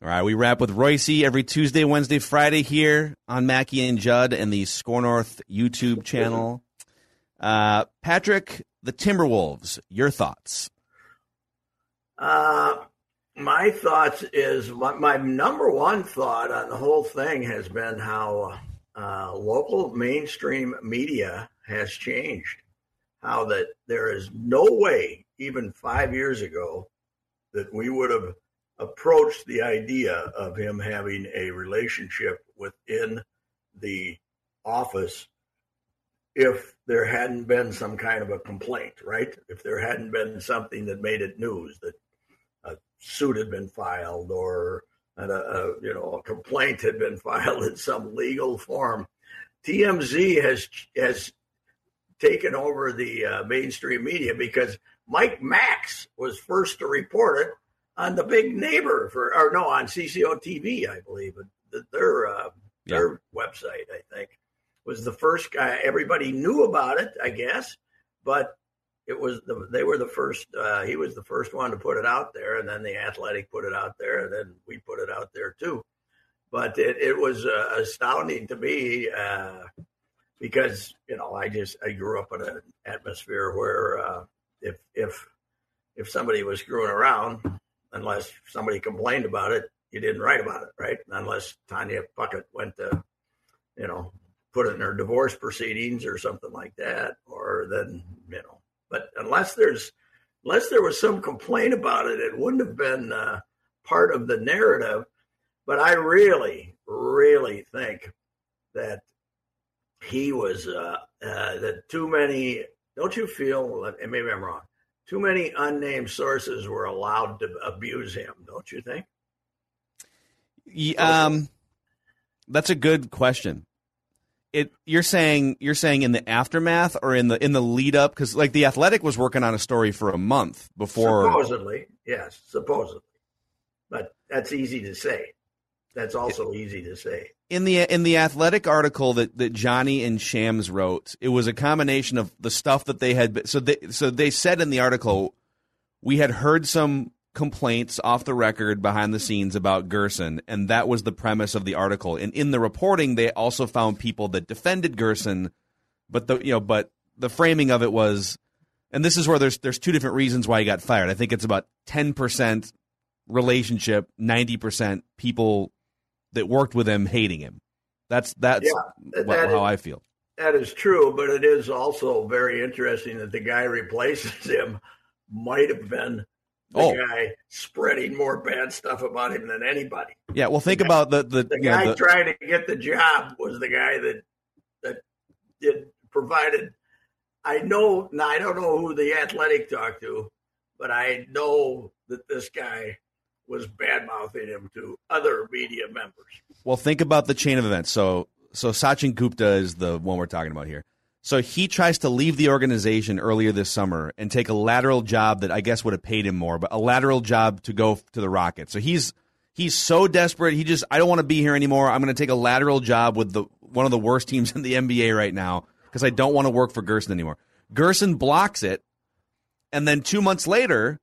All right, we wrap with Royce every Tuesday, Wednesday, Friday here on Mackey and Judd and the SKOR North YouTube channel. Uh, Patrick, the Timberwolves, your thoughts? Uh, my thoughts is my, my number one thought on the whole thing has been how uh, local mainstream media has changed. How that there is no way, even five years ago, that we would have approached the idea of him having a relationship within the office if there hadn't been some kind of a complaint, right? If there hadn't been something that made it news that a suit had been filed or a, a you know a complaint had been filed in some legal form, TMZ has has taken over the uh, mainstream media because Mike Max was first to report it on the big neighbor for, or no, on CCO TV, I believe, their uh, their yeah. website, I think, was the first guy. Everybody knew about it, I guess, but it was the, they were the first. Uh, he was the first one to put it out there, and then the Athletic put it out there, and then we put it out there too. But it, it was uh, astounding to me uh, because you know I just I grew up in an atmosphere where uh, if if if somebody was screwing around, unless somebody complained about it, you didn't write about it, right? Unless Tonya Puckett went to, you know, put it in her divorce proceedings or something like that, or then, you know, but unless there's, unless there was some complaint about it, it wouldn't have been uh, part of the narrative. But I really, really think that he was, uh, uh, that too many, don't you feel, and maybe I'm wrong, too many unnamed sources were allowed to abuse him, don't you think? um, that's a good question. It you're saying you're saying in the aftermath or in the in the lead up because like the Athletic was working on a story for a month before supposedly yes supposedly, but that's easy to say. That's also easy to say. In the in the athletic article that, that Johnny and Shams wrote, it was a combination of the stuff that they had. So they so they said in the article, we had heard some complaints off the record behind the scenes about Gersson, and that was the premise of the article. And in the reporting, they also found people that defended Gersson, but the you know but the framing of it was, and this is where there's there's two different reasons why he got fired. I think it's about ten percent relationship, ninety percent people that worked with him hating him. That's that's yeah, what, that how is, I feel. That is true, but it is also very interesting that the guy replaces him might have been the oh. guy spreading more bad stuff about him than anybody. Yeah, well, think the about guy, the the, the guy know, the, trying to get the job was the guy that that did provided. I know now. I don't know who the athletic talked to, but I know that this guy was bad mouthing him to other media members. Well, think about the chain of events. So, so Sachin Gupta is the one we're talking about here. So he tries to leave the organization earlier this summer and take a lateral job that I guess would have paid him more, but a lateral job to go to the Rockets. So he's he's so desperate. He just I don't want to be here anymore. I'm going to take a lateral job with the one of the worst teams in the NBA right now because I don't want to work for Gersson anymore. Gersson blocks it, and then two months later,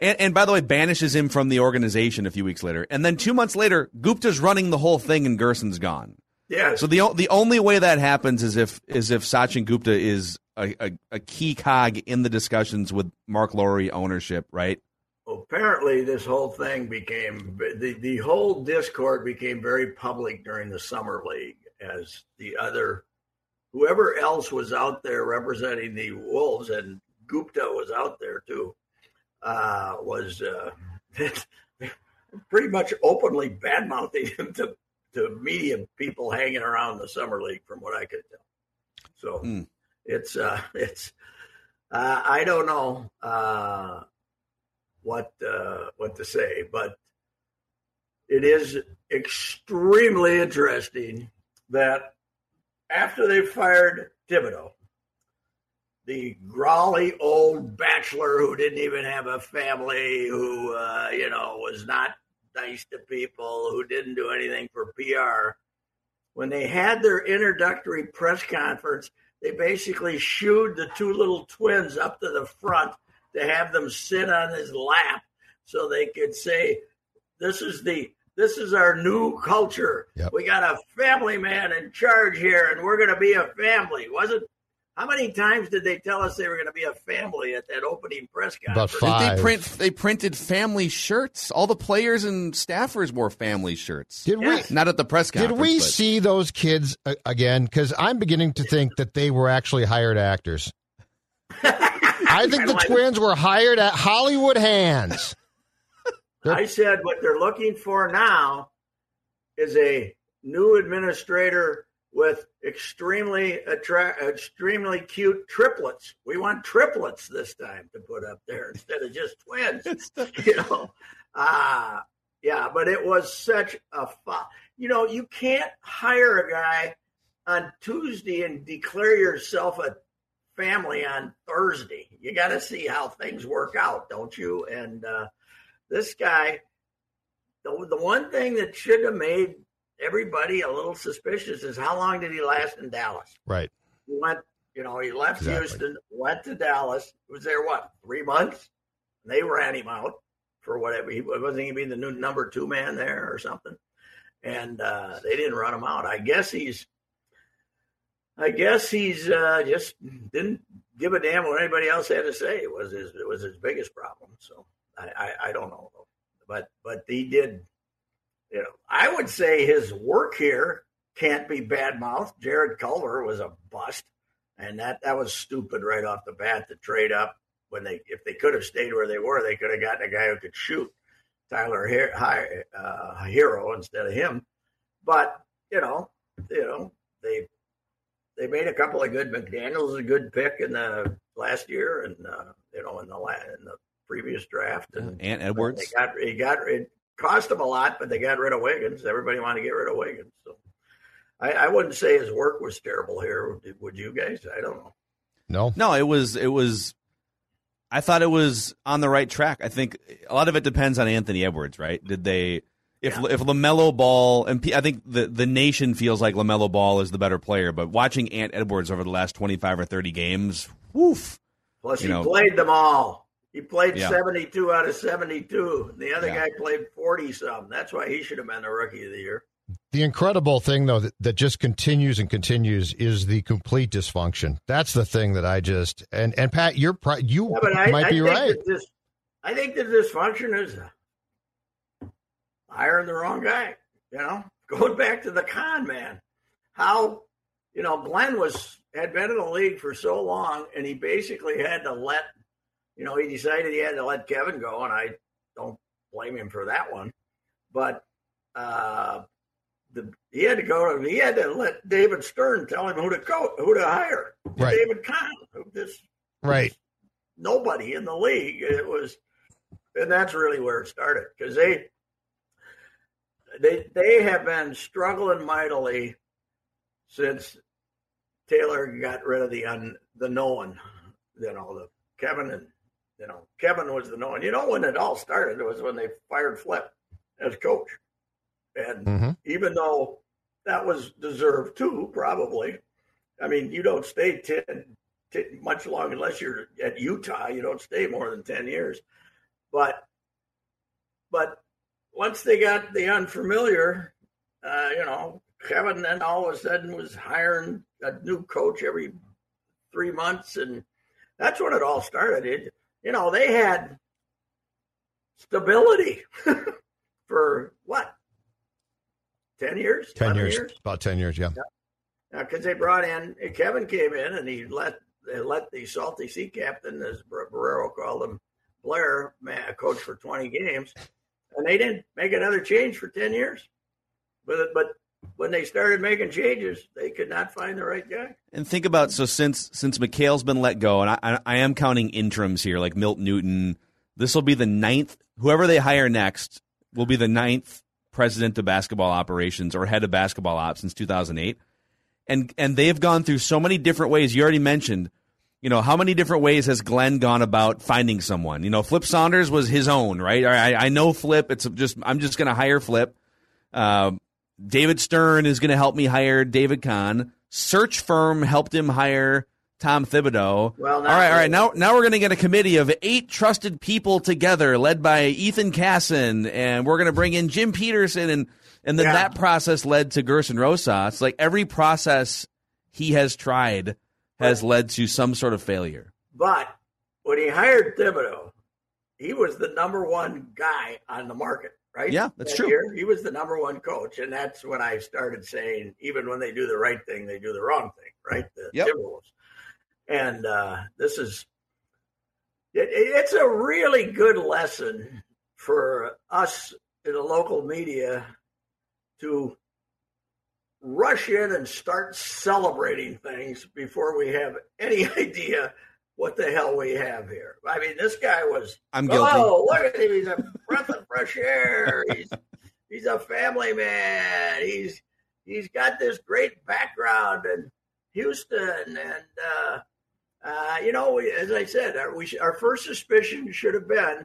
and, and, by the way, banishes him from the organization a few weeks later. And then two months later, Gupta's running the whole thing and Gersson's gone. Yeah. So the the only way that happens is if is if Sachin Gupta is a, a, a key cog in the discussions with Marc Lore ownership, right? apparently this whole thing became the the whole discord became very public during the summer league as the other whoever else was out there representing the wolves and gupta was out there too uh, was uh, pretty much openly bad mouthing him to to media people hanging around the summer league from what i could tell so mm. it's uh it's uh, i don't know uh what uh, what to say, but it is extremely interesting that after they fired Thibodeau, the grawly old bachelor who didn't even have a family, who uh, you know was not nice to people, who didn't do anything for PR, when they had their introductory press conference, they basically shooed the two little twins up to the front to have them sit on his lap so they could say, "This is the this is our new culture. Yep. We got a family man in charge here, and we're going to be a family." Wasn't how many times did they tell us they were going to be a family at that opening press conference? About five. They print they printed family shirts. All the players and staffers wore family shirts. Did yes. we? Not at the press conference. Did we but. see those kids uh, again? Because I'm beginning to think that they were actually hired actors. I think the twins were hired at Hollywood Hands. I said what they're looking for now is a new administrator with extremely attra- extremely cute triplets. We want triplets this time to put up there instead of just twins. you know, uh, yeah. But it was such a fun. You know, you can't hire a guy on Tuesday and declare yourself a family on Thursday. You got to see how things work out, don't you? And uh, this guy, the, the one thing that should have made everybody a little suspicious is how long did he last in Dallas? Right. He went, you know, he left exactly. Houston, went to Dallas, was there what, three months? And they ran him out for whatever. He wasn't he be the new number two man there or something. And uh, they didn't run him out. I guess he's I guess he's uh, just didn't give a damn what anybody else had to say. It was his it was his biggest problem. So I, I, I don't know, but but he did. You know, I would say his work here can't be bad mouth. Jarrett Culver was a bust, and that that was stupid right off the bat to trade up when they if they could have stayed where they were, they could have gotten a guy who could shoot Tyler uh, Herro instead of him. But you know, you know they they made a couple of good. McDaniel's a good pick in the last year, and uh, you know in the in the previous draft. And, and Edwards, they got he got cost them a lot, but they got rid of Wiggins. Everybody wanted to get rid of Wiggins, so I, I wouldn't say his work was terrible here. Would you guys? I don't know. No, no, it was it was. I thought it was on the right track. I think a lot of it depends on Anthony Edwards, right? Did they if yeah. if Lamelo Ball and I think the the nation feels like Lamelo Ball is the better player, but watching Ant Edwards over the last twenty five or thirty games, woof. Plus, he know. played them all. He played yeah. seventy two out of seventy two. The other yeah. guy played forty some. That's why he should have been the rookie of the year. The incredible thing, though, that, that just continues and continues is the complete dysfunction. That's the thing that I just and and Pat, you're you I, might I be right. This, I think the dysfunction is uh, hiring the wrong guy. You know, going back to the con man, how you know Glen was had been in the league for so long, and he basically had to let you know he decided he had to let Kevin go, and I don't blame him for that one, but. uh the, he had to go. He had to let David Stern tell him who to who to hire. Right. David Kahn, this right. Nobody in the league. It was, and that's really where it started because they they they have been struggling mightily since Taylor got rid of the un, the no one, you know, the Kevin and you know Kevin was the no one. You know when it all started it was when they fired Flip as coach, and mm-hmm. even though that was deserved too, probably. I mean, you don't stay 10, 10, much long unless you're at Utah. You don't stay more than ten years, but but once they got the unfamiliar, uh, you know, Kevin then all of a sudden was hiring a new coach every three months, and that's when it all started. It, you know, they had stability for what? 10 years? 10 years, years, About 10 years, yeah. Because they brought in, Kevin came in and he let they let the Salty Sea captain, as Barreiro called him, Blair, man, coach for 20 games. And they didn't make another change for 10 years. But, but when they started making changes, they could not find the right guy. And think about so since since McHale's been let go, and I, I am counting interims here, like Milt Newton. This will be the ninth. Whoever they hire next will be the ninth president of basketball operations or head of basketball ops since 2008. And and they have gone through so many different ways. You already mentioned, you know, how many different ways has Glen gone about finding someone? You know, Flip Saunders was his own, right? I, I know Flip. It's just I'm just going to hire Flip. Uh, David Stern is going to help me hire David Kahn. Search firm helped him hire Tom Thibodeau. Well, all right, all right. Now, now we're going to get a committee of eight trusted people together, led by Ethan Casson, and we're going to bring in Jim Petersen, and and then yeah. that process led to Gersson Rosas. Like every process he has tried has led to some sort of failure. But when he hired Thibodeau, he was the number one guy on the market right? Yeah, that's that true. Year, he was the number one coach, and that's when I started saying, even when they do the right thing, they do the wrong thing, right? The yep. Timberwolves, and uh, this is it, it's a really good lesson for us in the local media to rush in and start celebrating things before we have any idea what the hell we have here. I mean, this guy was. I'm guilty. Oh, look at him! He's a breath of fresh air. He's he's a family man. He's he's got this great background in Houston, and uh, uh, you know, as I said, our, we, our first suspicion should have been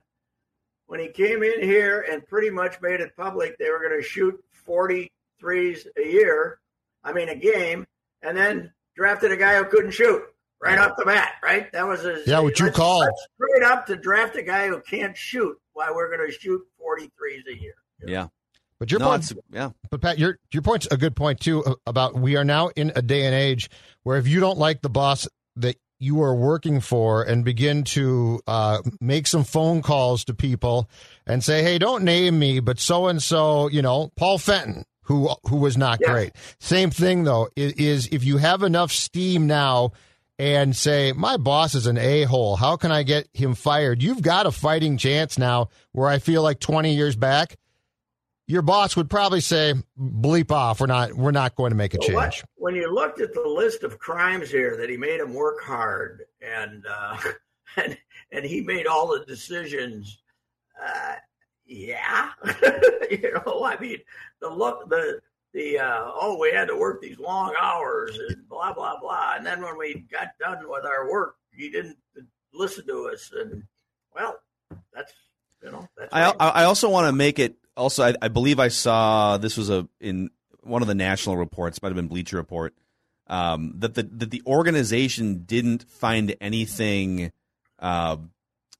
when he came in here and pretty much made it public they were going to shoot 40 threes a year. I mean, a game, and then drafted a guy who couldn't shoot right off the bat, right? That was a Yeah, what you call straight up to draft a guy who can't shoot Why we're going to shoot 43s a year. Yeah. But your no, point, yeah. But Pat, your your point's a good point too about we are now in a day and age where if you don't like the boss that you are working for and begin to uh, make some phone calls to people and say, hey, don't name me, but so and so, you know, Paul Fenton, who who was not yeah. great. Same thing though is, is if you have enough steam now and say, My boss is an a hole. How can I get him fired? You've got a fighting chance now where I feel like 20 years back, your boss would probably say, bleep off. We're not, we're not going to make a change. What, when you looked at the list of crimes here that he made him work hard and, uh, and, and he made all the decisions, uh, yeah, you know, I mean, the look, the, the uh, oh we had to work these long hours and blah blah blah and then when we got done with our work you didn't listen to us and well that's you know that's I right. I also want to make it also I, I, believe I saw this was a in one of the national reports might have been Bleacher Report um, that the that the organization didn't find anything uh,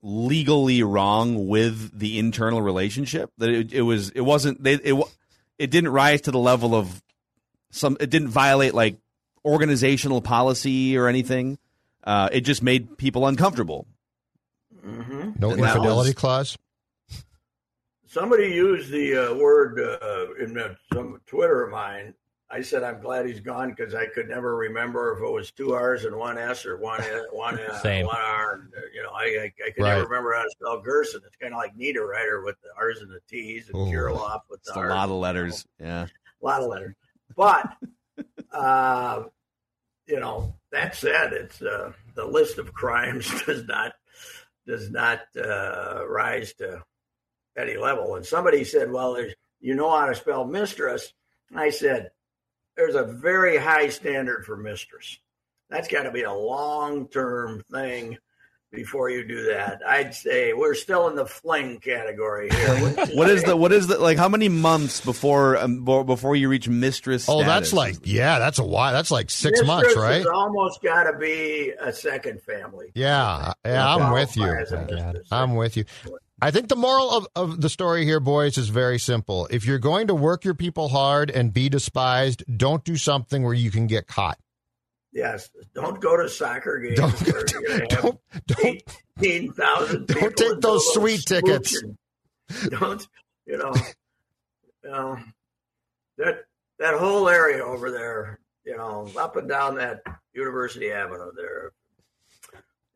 legally wrong with the internal relationship that it, it was it wasn't they it it didn't rise to the level of some. It didn't violate like organizational policy or anything. Uh, it just made people uncomfortable. Mm-hmm. No and infidelity was, clause. Somebody used the uh, word uh, in some Twitter of mine. I said I'm glad he's gone because I could never remember if it was two R's and one S or one one uh, Same. one R. And, uh, you know, I I, I could right. never remember how to spell Gersson. It's kind of like Niederreiter with the R's and the T's, and Kirilloff with the R's. A lot of letters, you know? yeah, a lot of letters. But uh, you know, that said, it's uh, the list of crimes does not does not uh, rise to any level. And somebody said, "Well, you know how to spell mistress." And I said, there's a very high standard for mistress. That's got to be a long term thing before you do that. I'd say we're still in the fling category here. what is the what is the like? How many months before um, before you reach mistress? Oh, status? that's like yeah, that's a while. That's like six mistress months, right? almost got to be a second family. Yeah, yeah, I'm with you. I'm with you. I think the moral of, of the story here, boys, is very simple. If you're going to work your people hard and be despised, don't do something where you can get caught. Yes, don't go to soccer games don't, where to have don't, 18,000 Don't take those sweet tickets. don't you know? You know that that whole area over there, you know, up and down that University Avenue there.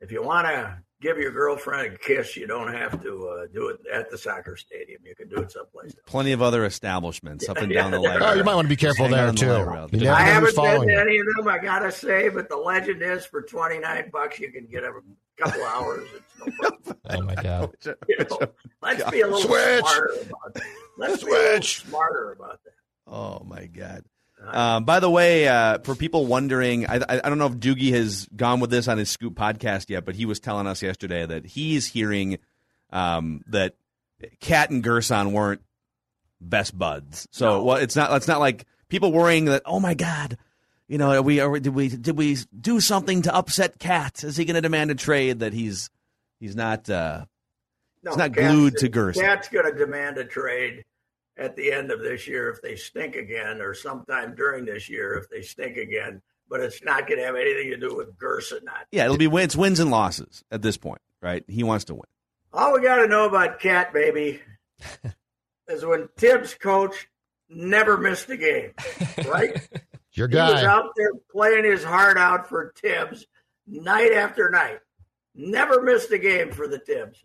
If you want to give your girlfriend a kiss, you don't have to uh, do it at the soccer stadium. You can do it someplace else. Plenty of other establishments up and Yeah, down the line. Oh, you might want to be careful there on the too. light rail. You never I haven't been to any of them, I gotta say, but the legend is for twenty nine bucks you can get a couple hours. It's no problem. Oh my god. You know, let's be a little Switch. smarter about that. Let's be a little Switch. smarter about that. Oh my god. Uh, Um, by the way, uh, for people wondering, I, I, I don't know if Doogie has gone with this on his Scoop podcast yet, but he was telling us yesterday that he's hearing um, that Cat and Gersson weren't best buds. So No. well, it's not. It's not like people worrying that. Oh my god, you know, are we are we, did we did we do something to upset Cat? Is he going to demand a trade? That he's he's not. Uh, no, it's not Cat's- glued to Gersson. Cat's going to demand a trade at the end of this year if they stink again, or sometime during this year if they stink again. But it's not going to have anything to do with Gersson. Not yeah, it'll be win- it's wins and losses at this point, right? He wants to win. All we got to know about Cat, baby, is when Thibs coached, never missed a game, right? Your He was guy. out there playing his heart out for Thibs night after night. Never missed a game for the Thibs.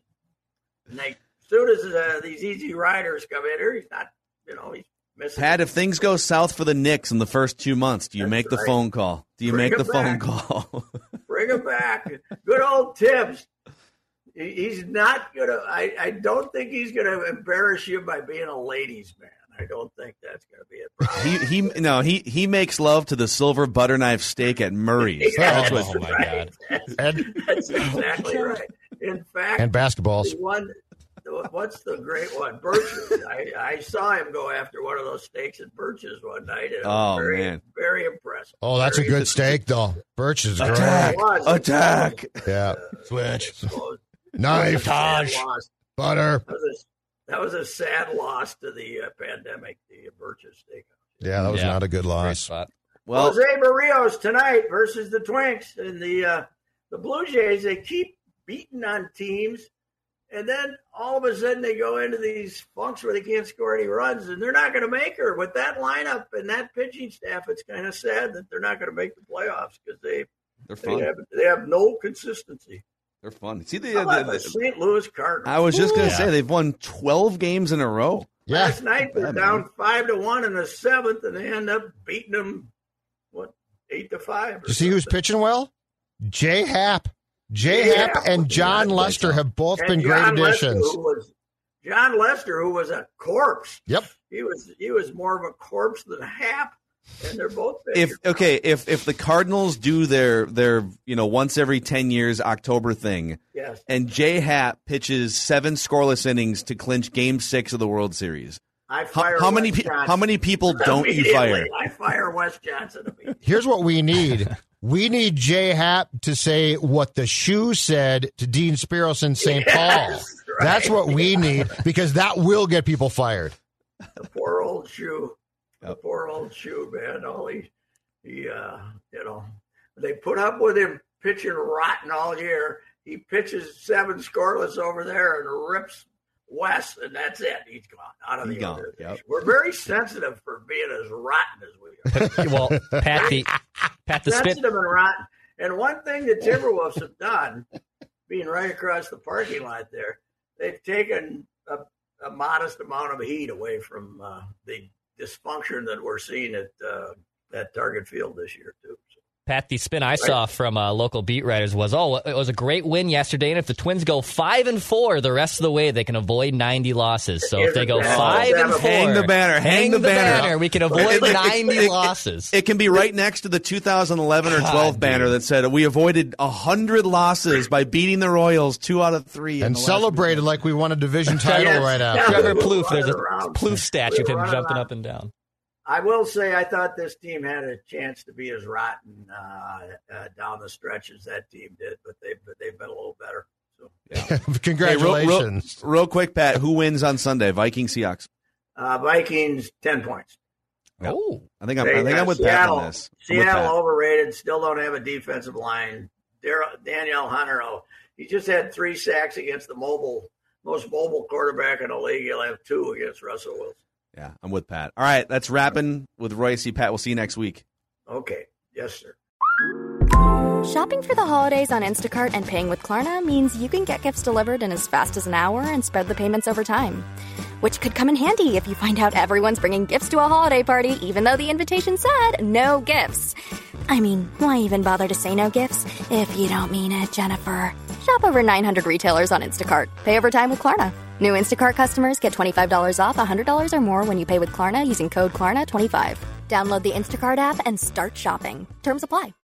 And they, as soon as uh, these easy riders come in here, he's not, you know, he's missing. Pat, if things go south for the Knicks in the first two months, do you That's make the phone call? Do you Bring make the him phone call? Bring him back. Good old Thibs. He's not gonna. I, I don't think he's gonna embarrass you by being a ladies' man. I don't think that's gonna be a problem. he he no he he makes love to the silver butter knife steak at Murray's. That's Oh, what. my right. God. That's, And, that's exactly right. In fact, and basketballs. the one. What's the great one? Birches. I, I saw him go after one of those steaks at Birches one night. And Oh, very, man. very impressive. Oh, that's a Very good steak, though. Birch is great. Attack! Attack! Yeah. Switch. Knife, sad loss. butter. That was a, that was a sad loss to the uh, pandemic, the Birches steak. Yeah, that was Yeah. not a good Great loss. spot. Well, Jose Berrios tonight versus the Twinks and the uh, the Blue Jays. They keep beating on teams, and then all of a sudden they go into these funks where they can't score any runs, and they're not going to make her with that lineup and that pitching staff. It's kind of sad that they're not going to make the playoffs because they they're they fun. have they have no consistency. They're fun. See the, How the- the the- St. Louis Cardinals? I was just gonna Yeah. say they've won twelve games in a row. Yeah. Last night they're Bad, down man. five to one in the seventh, and they end up beating them what eight to five. you see who's pitching well? Jay Happ. Jay Jay Happ Happ and John. Lester have both And been great Jon Lester, additions. who was Jon Lester, who was a corpse. Yep. He was he was more of a corpse than Happ, and they're both If okay, if if the Cardinals do their their you know once every ten years October thing, yes, and J Happ pitches seven scoreless innings to clinch Game Six of the World Series, I how, fire how many Wes pe- Johnson how many people don't you fire? I fire Wes Johnson immediately. Here's what we need. We need Jay Happ to say what the shoe said to Dean Spiros in St. Paul. Right. That's what we need because that will get people fired. the poor old shoe. The poor old shoe, man. All he, he, uh, you know, they put up with him pitching rotten all year. He pitches seven scoreless over there and rips West, and that's it. He's gone out of the gone, yep. We're very sensitive for being as rotten as we are. well, Pat the Pat the spit. sensitive and rotten. And one thing the Timberwolves have done, being right across the parking lot there, they've taken a, a modest amount of heat away from uh, the dysfunction that we're seeing at uh, at Target Field this year too. So, Pat, the spin I saw from uh, local beat writers was, oh, it was a great win yesterday, and if the Twins go five and four the rest of the way, they can avoid ninety losses. So if they go five and four, Hang the banner, hang the banner. we can avoid It- it- ninety it- it- losses. It can be right next to the 2011 or God, 12 banner dude. that said we avoided 100 losses by beating the Royals two out of three And celebrated like we won a division title Yes. right after. Trevor Plouffe, there's a. Plouffe statue of him jumping around. up and down. I will say I thought this team had a chance to be as rotten uh, uh, down the stretch as that team did, but they've they've been a little better. So Hey, real- Congratulations. real, real quick, Pat, who wins on Sunday? Vikings, Seahawks. uh, Vikings ten points. Oh, I think I'm, They I think I'm with Seattle, Pat on this. I'm Seattle Pat. overrated. Still don't have a defensive line. Dar- Danielle Hunter, oh, he just had three sacks against the mobile most mobile quarterback in the league. He'll have two against Russell Wilson. Yeah, I'm with Pat. All right, that's wrapping with Royce. Pat, we'll see you next week. Okay. Yes, sir. Shopping for the holidays on Instacart and paying with Klarna means you can get gifts delivered in as fast as an hour and spread the payments over time. Which could come in handy if you find out everyone's bringing gifts to a holiday party, even though the invitation said no gifts. I mean, why even bother to say no gifts if you don't mean it, Jennifer? Shop over 900 retailers on Instacart. Pay over time with Klarna. New Instacart customers get $25 off $100 or more when you pay with Klarna using code KLARNA25. Download the Instacart app and start shopping. Terms apply.